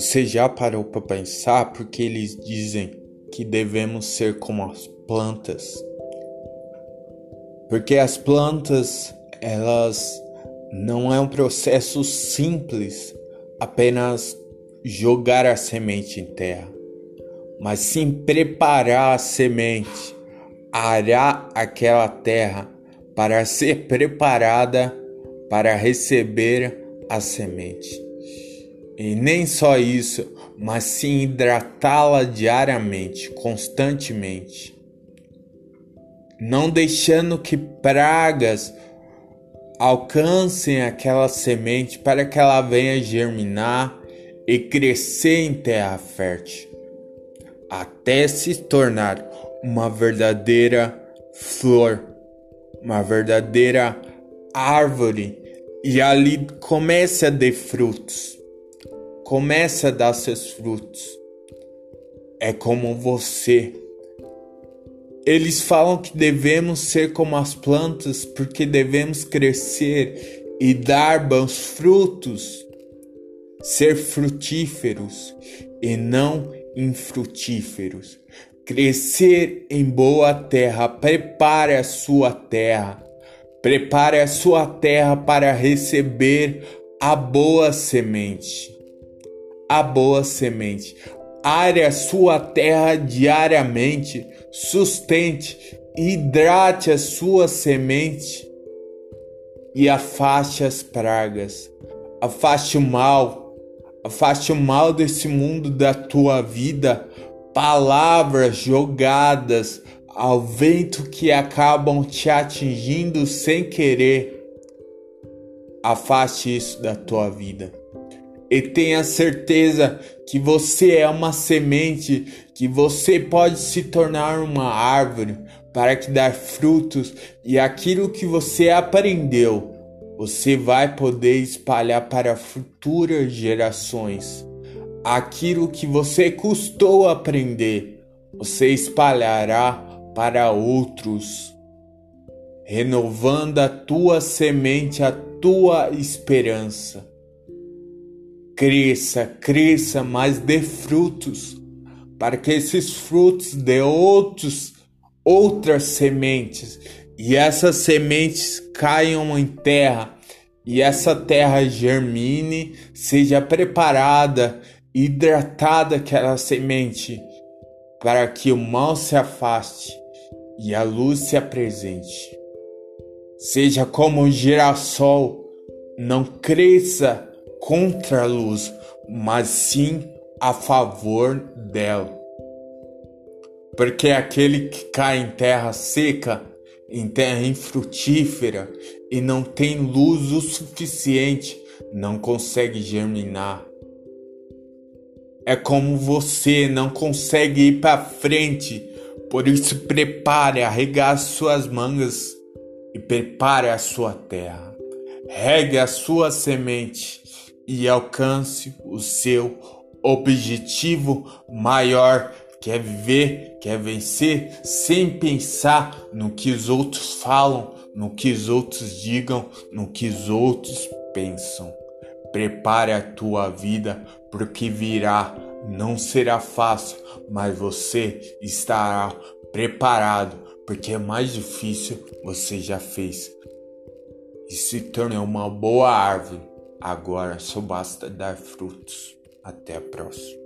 Você já parou para pensar porque eles dizem que devemos ser como as plantas? Porque as plantas, elas não é um processo simples, apenas jogar a semente em terra, mas sim preparar a semente, arar aquela terra para ser preparada para receber a semente. E nem só isso, mas sim hidratá-la diariamente, constantemente. Não deixando que pragas alcancem aquela semente para que ela venha germinar e crescer em terra fértil, até se tornar uma verdadeira flor, uma verdadeira árvore, e ali comece a dar frutos comece a dar seus frutos. É como você. Eles falam que devemos ser como as plantas porque devemos crescer e dar bons frutos, ser frutíferos e não infrutíferos. Crescer em boa terra, prepare a sua terra, prepare a sua terra para receber a boa semente a boa semente. Are a sua terra diariamente, sustente, hidrate a sua semente e afaste as pragas, afaste o mal, afaste o mal desse mundo da tua vida, palavras jogadas ao vento que acabam te atingindo sem querer. Afaste isso da tua vida e tenha certeza que você é uma semente, que você pode se tornar uma árvore para que dar frutos e aquilo que você aprendeu, você vai poder espalhar para futuras gerações. Aquilo que você custou aprender, você espalhará para outros, renovando a tua semente, a tua esperança cresça, cresça, mas dê frutos, para que esses frutos dê outros, outras sementes, e essas sementes caiam em terra, e essa terra germine, seja preparada, hidratada aquela semente, para que o mal se afaste e a luz se apresente. Seja como um girassol, não cresça contra a luz, mas sim a favor dela. Porque aquele que cai em terra seca, em terra infrutífera e não tem luz o suficiente, não consegue germinar. É como você não consegue ir para frente, por isso prepare, arregace suas mangas e prepare a sua terra. Regue a sua semente e alcance o seu objetivo maior, que é viver, que é vencer, sem pensar no que os outros falam, no que os outros digam, no que os outros pensam. Prepare a tua vida, porque virá. Não será fácil, mas você estará preparado, porque é mais difícil, você já fez. E se torne uma boa árvore Agora só basta dar frutos. Até a próxima.